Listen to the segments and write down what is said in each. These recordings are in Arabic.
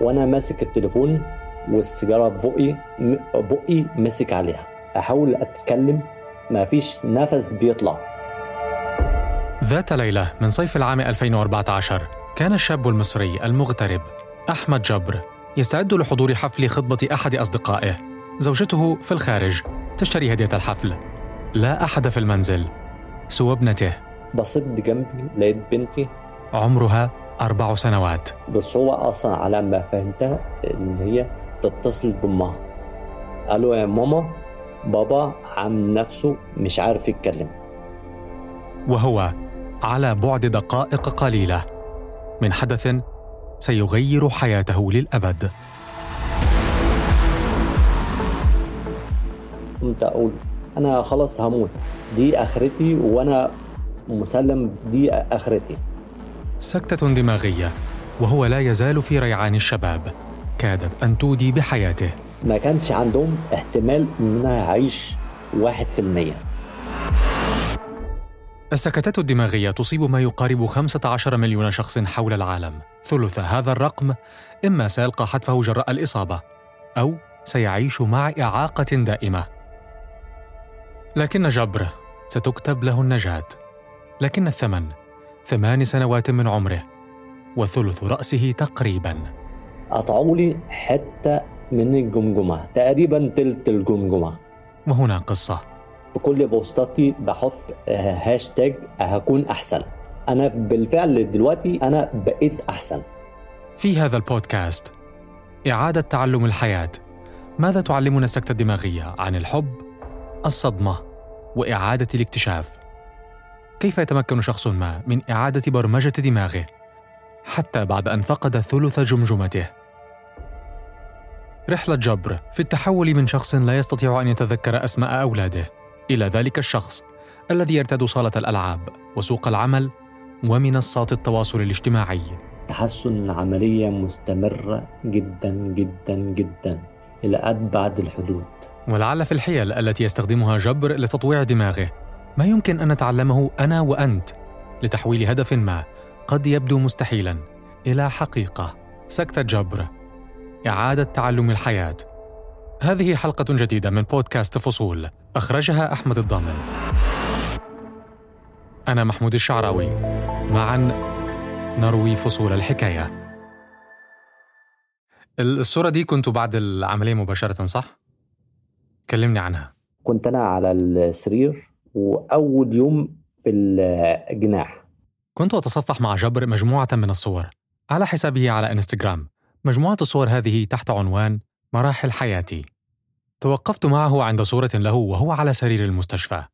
وأنا ماسك التليفون والسيجارة بقي بقي ماسك عليها. أحاول أتكلم ما فيش نفس بيطلع. ذات ليلة من صيف العام 2014 كان الشاب المصري المغترب أحمد جبر يستعد لحضور حفل خطبة أحد أصدقائه. زوجته في الخارج تشتري هدية الحفل. لا أحد في المنزل. سوى ابنته. بصيت جنبي لقيت بنتي. عمرها أربع سنوات. بس هو أصلا على ما فهمتها إن هي تتصل بامها قالوا يا ماما بابا عم نفسه مش عارف يتكلم. وهو على بعد دقائق قليلة. من حدث سيغير حياته للأبد. قمت أقول أنا خلاص هموت. دي آخرتي وأنا مسلم دي آخرتي. سكتة دماغية وهو لا يزال في ريعان الشباب. كادت أن تودي بحياته. ما كانش عندهم احتمال إن أنا اعيش واحد في المية. السكتات الدماغية تصيب ما يقارب 15 مليون شخص حول العالم. ثلث هذا الرقم إما سيلقى حتفه جراء الإصابة أو سيعيش مع إعاقة دائمة. لكن جبر ستكتب له النجاة. لكن الثمن ثمان سنوات من عمره وثلث رأسه تقريباً. قطعوا لي حتة من الجمجمة تقريبا تلت الجمجمة. وهنا قصة. في كل بوستاتي بحط هاشتاج هكون أحسن. أنا بالفعل دلوقتي أنا بقيت أحسن. في هذا البودكاست إعادة تعلم الحياة. ماذا تعلمنا السكتة الدماغية عن الحب، الصدمة وإعادة الاكتشاف؟ كيف يتمكن شخص ما من إعادة برمجة دماغه حتى بعد أن فقد ثلث جمجمته؟ رحلة جبر في التحول من شخص لا يستطيع أن يتذكر أسماء أولاده إلى ذلك الشخص الذي يرتاد صالة الألعاب وسوق العمل ومنصات التواصل الاجتماعي. تحسن عملية مستمرة جدا جدا جدا إلى أبعد الحدود. ولعل في الحيل التي يستخدمها جبر لتطويع دماغه. ما يمكن أن نتعلمه أنا وأنت لتحويل هدف ما قد يبدو مستحيلا. إلى حقيقة. سكته جبر. إعادة تعلم الحياة. هذه حلقة جديدة من بودكاست فصول. أخرجها أحمد الضامن. أنا محمود الشعراوي. معا نروي فصول الحكاية. الصورة دي كنت بعد العملية مباشرة صح؟ كلمني عنها. كنت أنا على السرير. وأول يوم في الجناح. كنت أتصفح مع جبر مجموعة من الصور على حسابه على إنستغرام. مجموعة الصور هذه تحت عنوان مراحل حياتي. توقفت معه عند صورة له وهو على سرير المستشفى.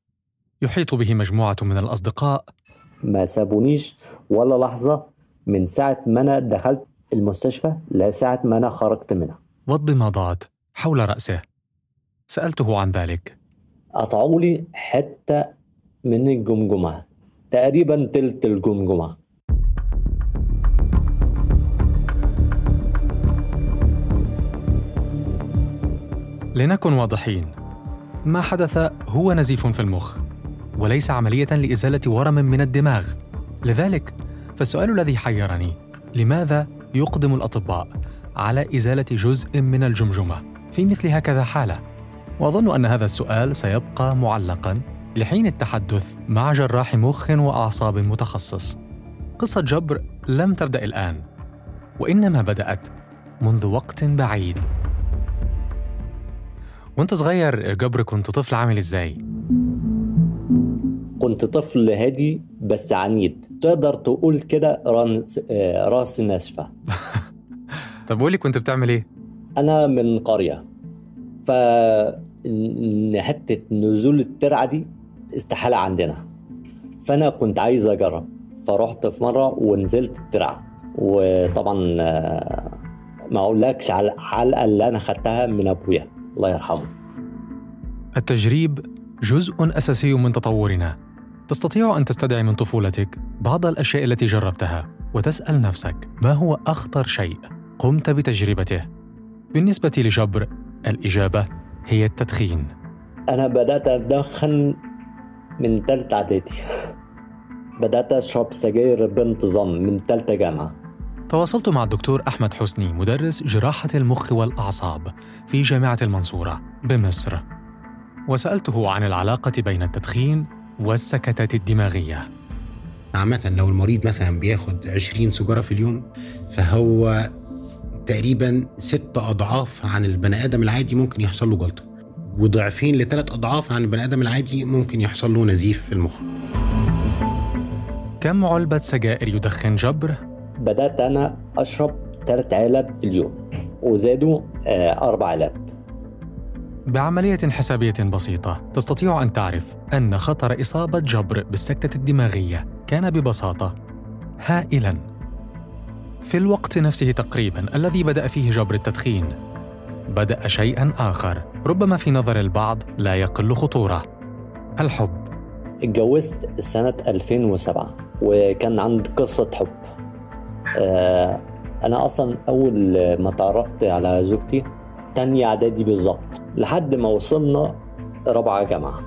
يحيط به مجموعة من الأصدقاء. ما سابونيش ولا لحظة من ساعة ما أنا دخلت المستشفى لساعة ما أنا خرجت منها. والضمادات حول رأسه. سألته عن ذلك. قطعوا لي حتة من الجمجمة تقريبا تلت الجمجمة. لنكن واضحين ما حدث هو نزيف في المخ وليس عملية لإزالة ورم من الدماغ. لذلك فالسؤال الذي حيرني لماذا يقدم الأطباء على إزالة جزء من الجمجمة؟ في مثل هكذا حالة. وأظن أن هذا السؤال سيبقى معلقا لحين التحدث مع جراح مخ وأعصاب متخصص. قصة جبر لم تبدأ الآن وإنما بدأت منذ وقت بعيد. وأنت صغير جبر كنت طفل عامل إزاي؟ كنت طفل هادي بس عنيد. تقدر تقول كده آه، راسي ناشفة. طب قولي كنت بتعمل إيه؟ أنا من قرية. ف إن حتة نزول الترعة دي استحالة عندنا. فأنا كنت عايز أجرب. فرحت في مرة ونزلت الترعة. وطبعا آه، ما أقولكش على الحلقة اللي أنا خدتها من أبويا. الله يرحمه. التجريب جزء أساسي من تطورنا. تستطيع أن تستدعي من طفولتك بعض الأشياء التي جربتها وتسأل نفسك ما هو أخطر شيء قمت بتجربته؟ بالنسبة لجبر الإجابة هي التدخين. أنا بدأت أدخن من تالتة إعدادي. بدأت أشرب سجاير بانتظام من تالتة جامعة. تواصلت مع الدكتور أحمد حسني مدرس جراحة المخ والأعصاب في جامعة المنصورة بمصر. وسألته عن العلاقة بين التدخين والسكتات الدماغية. عامة لو المريض مثلا بياخد 20 سيجارة في اليوم فهو تقريبا ست أضعاف عن البني آدم العادي ممكن يحصل له جلطة وضعفين لثلاث أضعاف عن البني آدم العادي ممكن يحصل له نزيف في المخ كم علبة سجائر يدخن جبر؟ بدأت أنا أشرب ثلاث علب في اليوم وزادوا آه، أربع علب بعملية حسابية بسيطة تستطيع أن تعرف أن خطر إصابة جبر بالسكتة الدماغية كان ببساطة هائلاً. في الوقت نفسه تقريباً الذي بدأ فيه جبر التدخين، بدأ شيئاً آخر. ربما في نظر البعض لا يقل خطورة: الحب. اتجوزت سنة 2007 وكان عندي قصة حب. آه، أنا أصلا أول ما تعرفت على زوجتي تانية إعدادي بالظبط. لحد ما وصلنا رابعة جامعة.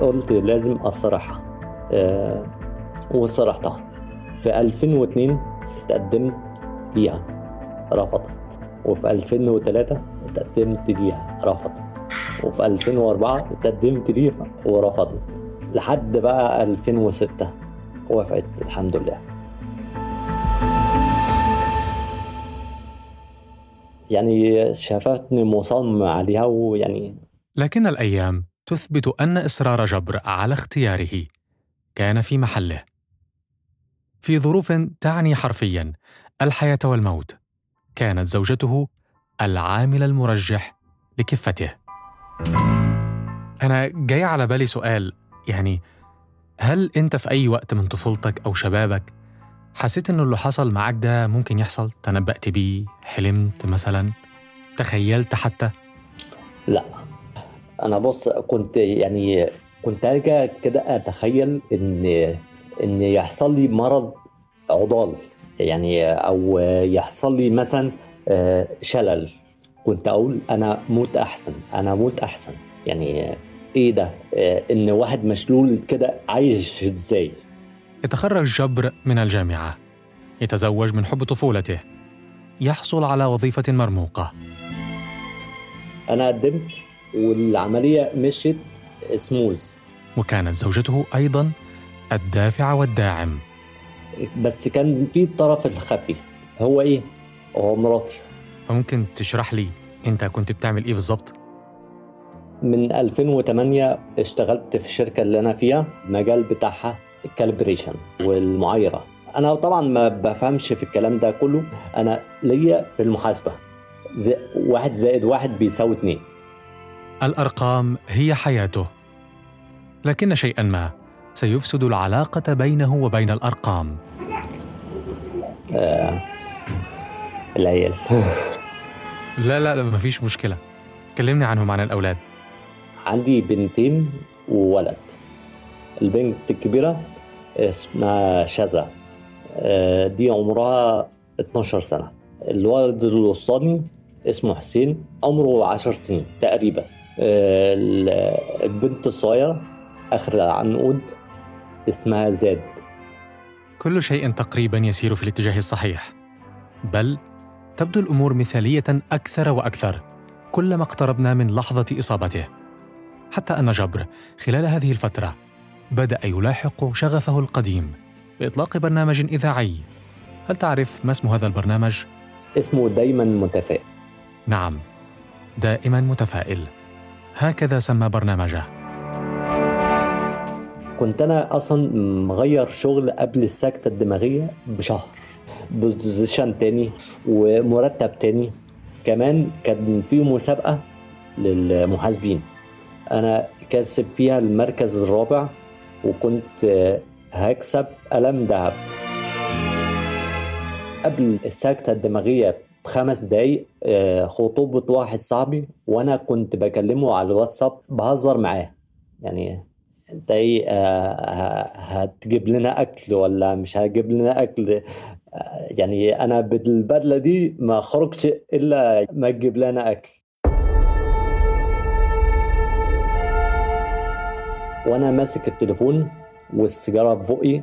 قلت لازم أصرحها. آه، وصرحتها. في 2002 اتقدمت ليها رفضت. وفي 2003 اتقدمت ليها رفضت. وفي 2004 اتقدمت ليها ورفضت. لحد بقى 2006 وافقت الحمد لله. يعني شافتني مصمم عليها ويعني لكن الأيام تثبت أن إصرار جبر على اختياره كان في محله. في ظروف تعني حرفياً الحياة والموت، كانت زوجته العامل المرجح لكفته. أنا جاي على بالي سؤال يعني هل أنت في أي وقت من طفولتك أو شبابك حسيت إنه اللي حصل معاك ده ممكن يحصل؟ تنبأت بيه؟ حلمت مثلا؟ تخيلت حتى؟ لا أنا بص كنت يعني كنت أرجع كده أتخيل إن إن يحصل لي مرض عضال يعني أو يحصل لي مثلا آه، شلل. كنت أقول أنا موت أحسن أنا موت أحسن. يعني إيه ده؟ آه، إن واحد مشلول كده عايش إزاي؟ يتخرج جبر من الجامعة. يتزوج من حب طفولته. يحصل على وظيفة مرموقة. أنا قدمت والعملية مشيت سموز وكانت زوجته أيضا الدافع والداعم. بس كان في الطرف الخفي. هو إيه؟ هو مراتي. فممكن تشرح لي أنت كنت بتعمل إيه بالظبط؟ من 2008 اشتغلت في الشركة اللي أنا فيها المجال بتاعها الكالبريشن والمعايرة. أنا طبعا ما بفهمش في الكلام ده كله. أنا ليا في المحاسبة. زي واحد زائد واحد بيساوي اتنين. الأرقام هي حياته لكن شيئا ما. سيفسد العلاقة بينه وبين الأرقام. العيال. لا لا لا مفيش مشكلة. كلمني عنهم عن الأولاد. عندي بنتين وولد. البنت الكبيرة اسمها شذا. آه، دي عمرها 12 سنة. الولد الوسطاني اسمه حسين عمره 10 سنين تقريبا. آه، ال- البنت الصغيرة آخر العنقود اسمها زاد كل شيء تقريبا يسير في الاتجاه الصحيح بل تبدو الأمور مثالية أكثر وأكثر كلما اقتربنا من لحظة إصابته. حتى أن جبر خلال هذه الفترة بدأ يلاحق شغفه القديم بإطلاق برنامج إذاعي. هل تعرف ما اسم هذا البرنامج؟ اسمه دايما متفائل. نعم دائما متفائل. هكذا سمى برنامجه. كنت أنا أصلا مغير شغل قبل السكتة الدماغية بشهر بوزيشن تاني ومرتب تاني. كمان كان في مسابقة للمحاسبين. أنا كاسب فيها المركز الرابع وكنت هكسب قلم ذهب. قبل السكتة الدماغية بخمس دقايق آه، خطوبة واحد صاحبي وأنا كنت بكلمه على الواتساب بهزر معاه. يعني انت آه، هتجيب لنا أكل ولا مش هتجيب لنا أكل؟ آه، يعني أنا بالبدلة دي ما خرجش إلا ما تجيب لنا أكل. وأنا ماسك التليفون والسيجارة ببقي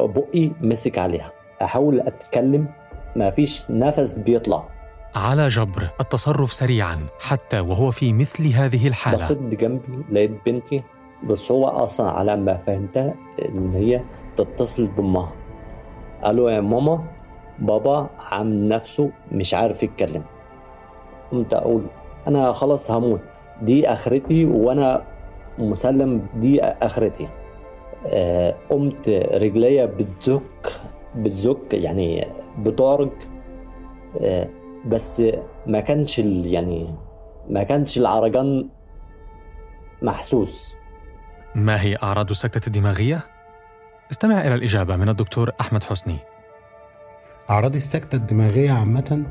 بقي مسك عليها. أحاول أتكلم ما فيش نفس بيطلع. على جبر التصرف سريعا حتى وهو في مثل هذه الحالة. بصيت جنبي لقيت بنتي بس هو أصلا على ما فهمتها إن هي تتصل بأمها. قالوا يا ماما بابا عم نفسه مش عارف يتكلم. قمت أقول أنا خلاص هموت. دي آخرتي وأنا مسلم دي آخرتي. آه، قمت رجليا بتزك بتزك يعني بتعرج آه، بس ما كانش يعني ما كانش العرجان محسوس. ما هي أعراض السكتة الدماغية؟ استمع إلى الإجابة من الدكتور أحمد حسني. أعراض السكتة الدماغية عامة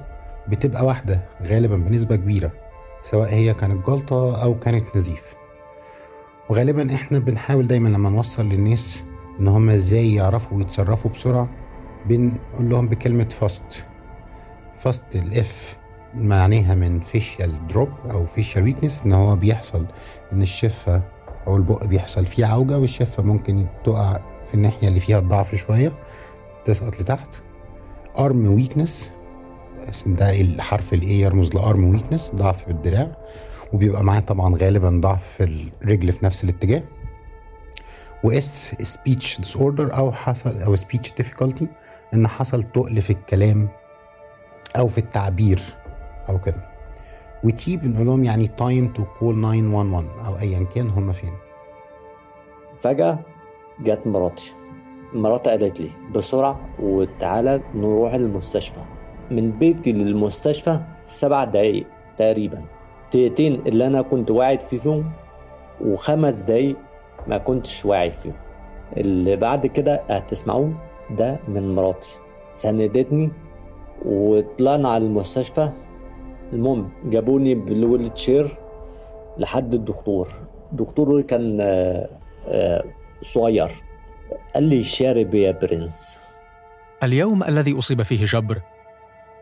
بتبقى واحدة غالبا بنسبة كبيرة سواء هي كانت جلطة أو كانت نزيف. وغالبا إحنا بنحاول دايما لما نوصل للناس إن هم إزاي يعرفوا يتصرفوا بسرعة بنقول لهم بكلمة FAST. FAST ال F معناها من facial droop أو facial weakness إن هو بيحصل إن الشفة أو البق بيحصل فيه عوجة والشفة ممكن تقع في الناحية اللي فيها الضعف شوية تسقط لتحت. arm weakness ده الحرف ال A يرمز ل arm weakness ضعف بالدراع وبيبقى معاه طبعا غالبا ضعف في الرجل في نفس الاتجاه. و S speech disorder أو حصل أو speech difficulty إن حصل تقل في الكلام أو في التعبير أو كده. و T بنقول لهم يعني time to call 911 أو ايا كان هم فين. فجأة جت مراتي. مراتي قالت لي بسرعة وتعالى نروح المستشفى. من بيتي للمستشفى سبع دقايق تقريبا. دقيقتين اللي أنا كنت واعي فيهم وخمس دقايق ما كنتش واعي فيهم. اللي بعد كده هتسمعوه ده من مراتي. سندتني وطلعنا على المستشفى المهم جابوني بال wheelchair لحد الدكتور. الدكتور كان آه، آه، صغير. قال لي شارب يا برنس. اليوم الذي أصيب فيه جبر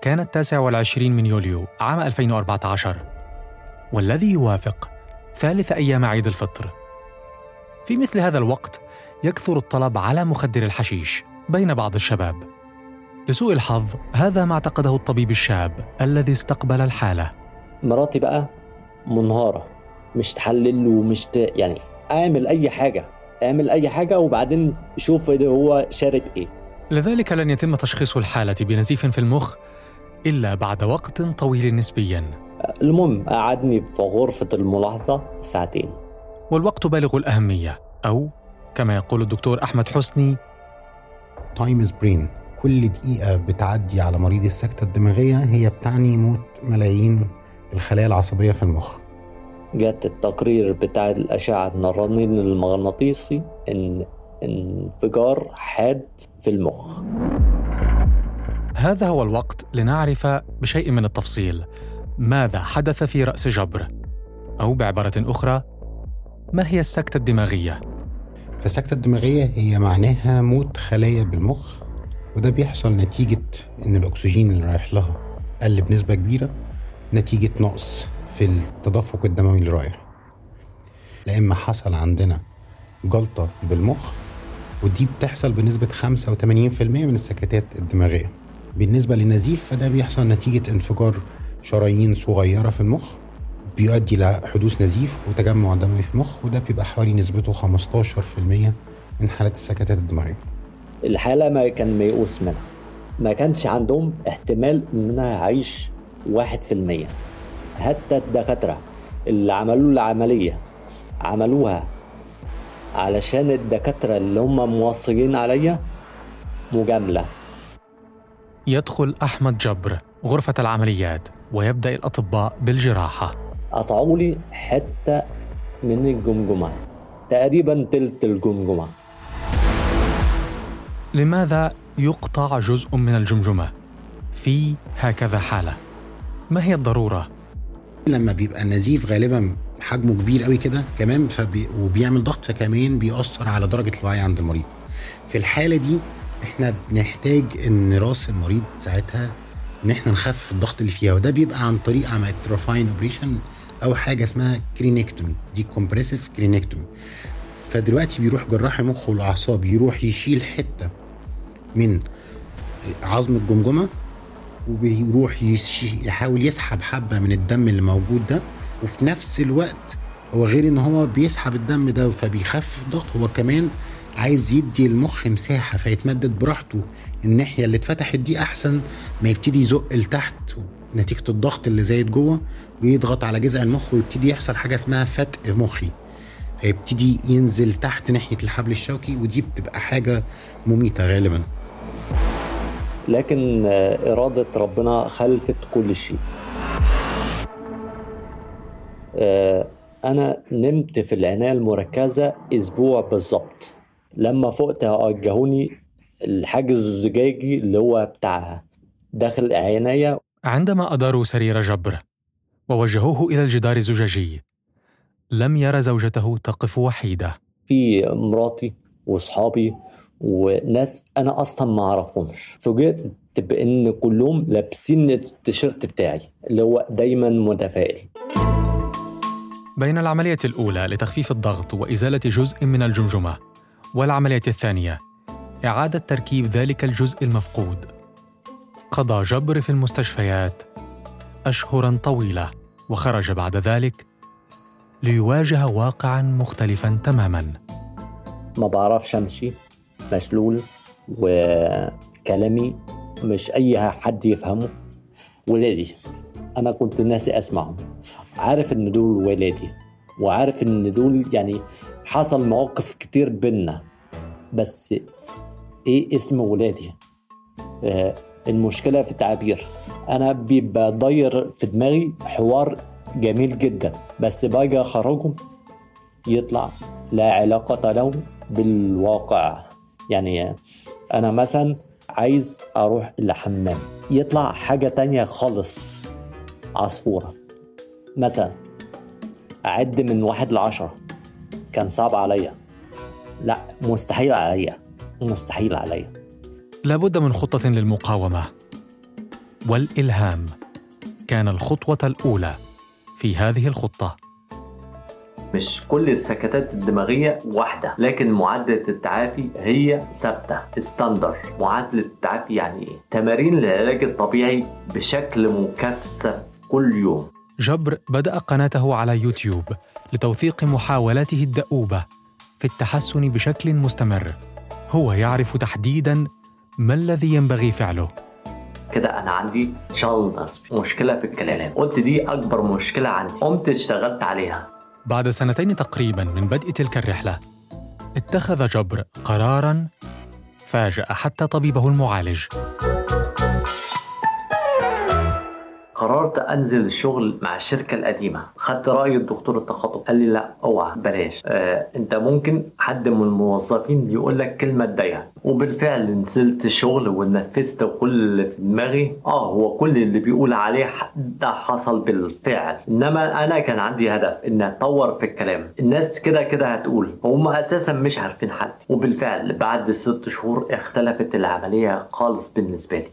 كان التاسع والعشرين من يوليو عام 2014 والذي يوافق ثالث أيام عيد الفطر. في مثل هذا الوقت يكثر الطلب على مخدر الحشيش بين بعض الشباب. لسوء الحظ هذا ما اعتقده الطبيب الشاب الذي استقبل الحالة. مراتي بقى منهارة مش تحلل ومش ت... يعني اعمل أي حاجة اعمل أي حاجة وبعدين شوف إيه هو شارب إيه. لذلك لن يتم تشخيص الحالة بنزيف في المخ إلا بعد وقت طويل نسبياً. المهم قعدني في غرفة الملاحظة ساعتين. والوقت بالغ الأهمية أو كما يقول الدكتور أحمد حسني time is brain كل دقيقة بتعدي على مريض السكتة الدماغية هي بتعني موت ملايين الخلايا العصبية في المخ. جت التقرير بتاع الأشعة والرنين المغناطيسي إن انفجار حاد في المخ. هذا هو الوقت لنعرف بشيء من التفصيل. ماذا حدث في رأس جبر؟ أو بعبارة أخرى ما هي السكتة الدماغية؟ فالسكتة الدماغية هي معناها موت خلايا بالمخ. وده بيحصل نتيجة إن الأكسجين اللي رايح لها قل بنسبة كبيرة نتيجة نقص في التدفق الدموي اللي رايح. لا إما حصل عندنا جلطة بالمخ ودي بتحصل بنسبة 85% من السكتات الدماغية. بالنسبة للنزيف فده بيحصل نتيجة انفجار شرايين صغيرة في المخ بيؤدي لحدوث نزيف وتجمع دموي في المخ وده بيبقى حوالي نسبته 15% من حالات السكتات الدماغية. الحالة ما كان ميؤوس منها. ما كانش عندهم احتمال ان أنا هعيش واحد في المية. حتى الدكاترة اللي عملوا لي العملية عملوها علشان الدكاترة اللي هم موصيين عليا مجاملة. يدخل أحمد جبر غرفة العمليات ويبدأ الأطباء بالجراحة. قطعوا لي حتة من الجمجمة. تقريبا تلت الجمجمة. لماذا يقطع جزء من الجمجمة في هكذا حالة؟ ما هي الضرورة؟ لما بيبقى النزيف غالبا حجمه كبير قوي كده كمان فبي وبيعمل ضغط فكمان بيأثر على درجة الوعي عند المريض في الحالة دي إحنا بنحتاج إن رأس المريض ساعتها إن إحنا نخفف الضغط اللي فيها وده بيبقى عن طريق عملية trephine operation أو حاجة اسمها craniectomy decompressive craniectomy فدلوقتي بيروح جراح المخ والأعصاب يروح يشيل حتة من عظم الجمجمة وبيروح يحاول يسحب حبة من الدم اللي موجود ده وفي نفس الوقت هو غير إن هو بيسحب الدم ده فبيخفف الضغط هو كمان عايز يدي المخ مساحة فيتمدد براحته الناحية اللي اتفتحت دي أحسن ما يبتدي يزق لتحت نتيجة الضغط اللي زايد جوه ويضغط على جذع المخ ويبتدي يحصل حاجة اسمها فتق مخي. فيبتدي ينزل تحت ناحية الحبل الشوكي ودي بتبقى حاجة مميتة غالبا. لكن آه، إرادة ربنا خلفت كل شيء. آه، أنا نمت في العناية المركزة أسبوع بالظبط. لما فقت وجهوني الحاجز الزجاجي اللي هو بتاع داخل عناية عندما أداروا سرير جبر ووجهوه إلى الجدار الزجاجي لم ير زوجته تقف وحيدة. في مراتي وصحابي وناس أنا أصلا ما أعرفهمش. فوجئت بأن كلهم لابسين التيشيرت بتاعي اللي هو دايما متفائل. بين العملية الأولى لتخفيف الضغط وإزالة جزء من الجمجمة والعملية الثانية إعادة تركيب ذلك الجزء المفقود. قضى جبر في المستشفيات أشهرا طويلة وخرج بعد ذلك ليواجه واقعا مختلفا تماما. ما بعرفش أمشي. مشلول وكلامي مش أي حد يفهمه. ولادي أنا كنت ناسي اسمعهم عارف إن دول ولادي وعارف إن دول يعني حصل مواقف كتير بينا. بس إيه اسم ولادي؟ آه، المشكلة في التعبير. أنا بيبقى ضاير في دماغي حوار جميل جدا. بس باجي أخرجهم يطلع لا علاقة له بالواقع. يعني أنا مثلا عايز أروح الحمام يطلع حاجة تانية خالص. عصفورة. مثلا أعد من واحد لعشرة. كان صعب عليا. لا مستحيل عليا. مستحيل عليا. لابد من خطة للمقاومة. والإلهام. كان الخطوة الأولى في هذه الخطة. مش كل السكتات الدماغية واحدة لكن معادلة التعافي هي ثابتة ستاندر معادلة التعافي يعني إيه؟ تمارين العلاج الطبيعي بشكل مكثف كل يوم. جبر بدأ قناته على يوتيوب لتوثيق محاولاته الدؤوبة في التحسن بشكل مستمر. هو يعرف تحديدا ما الذي ينبغي فعله. كده أنا عندي شلل نصفي مشكلة في الكلام. قلت دي أكبر مشكلة عندي. قمت اشتغلت عليها. بعد سنتين تقريبا من بدء تلك الرحلة اتخذ جبر قرارا فاجأ حتى طبيبه المعالج. قررت أنزل الشغل مع الشركة القديمة. خدت رأي الدكتور التخاطب قال لي لا أوعى بلاش. آه أنت ممكن حد من الموظفين يقول لك كلمة تضايقك وبالفعل نزلت الشغل ونفذت كل اللي في دماغي. آه هو كل اللي بيقول عليه ده حصل بالفعل. إنما أنا كان عندي هدف ان أتطور في الكلام. الناس كده كده هتقول. هم أساسا مش عارفين حالتي وبالفعل بعد ست شهور اختلفت العملية خالص بالنسبة لي.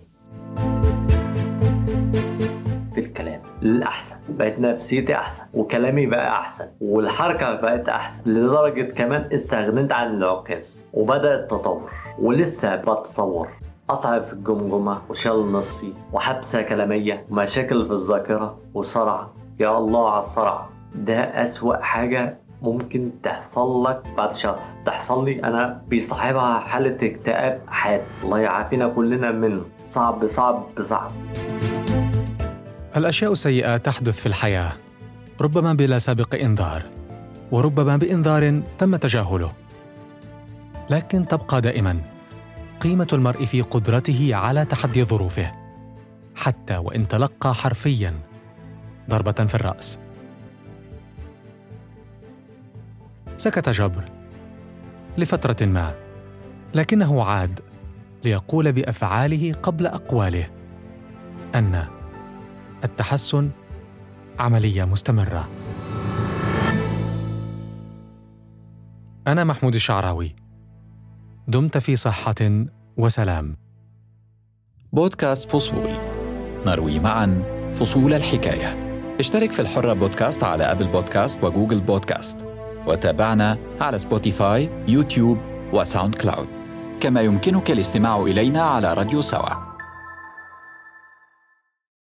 في الكلام. للأحسن. بقت نفسيتي أحسن. وكلامي بقى أحسن. والحركة بقت أحسن. لدرجة كمان استغنيت عن العكاز. وبدأ التطور ولسه بتطور. قطع في الجمجمة وشل نصفي. وحبسة كلامية. ومشاكل في الذاكرة. وصرع. يا الله على الصرع. ده أسوأ حاجة ممكن تحصل لك بعد شهر تحصل لي أنا بيصاحبها حالة اكتئاب حاد. الله يعافينا كلنا منه. صعب صعب صعب. الأشياء السيئة تحدث في الحياة ربما بلا سابق إنذار وربما بإنذار تم تجاهله. لكن تبقى دائما قيمة المرء في قدرته على تحدي ظروفه حتى وإن تلقى حرفيا ضربة في الرأس. سكت جبر لفترة ما لكنه عاد ليقول بأفعاله قبل أقواله أن التحسن عملية مستمرة. أنا محمود الشعراوي. دمت في صحة وسلام. بودكاست فصول نروي معا فصول الحكاية اشترك في الحرة بودكاست على أبل بودكاست وجوجل بودكاست وتابعنا على سبوتيفاي يوتيوب وساوند كلاود كما يمكنك الاستماع إلينا على راديو سوا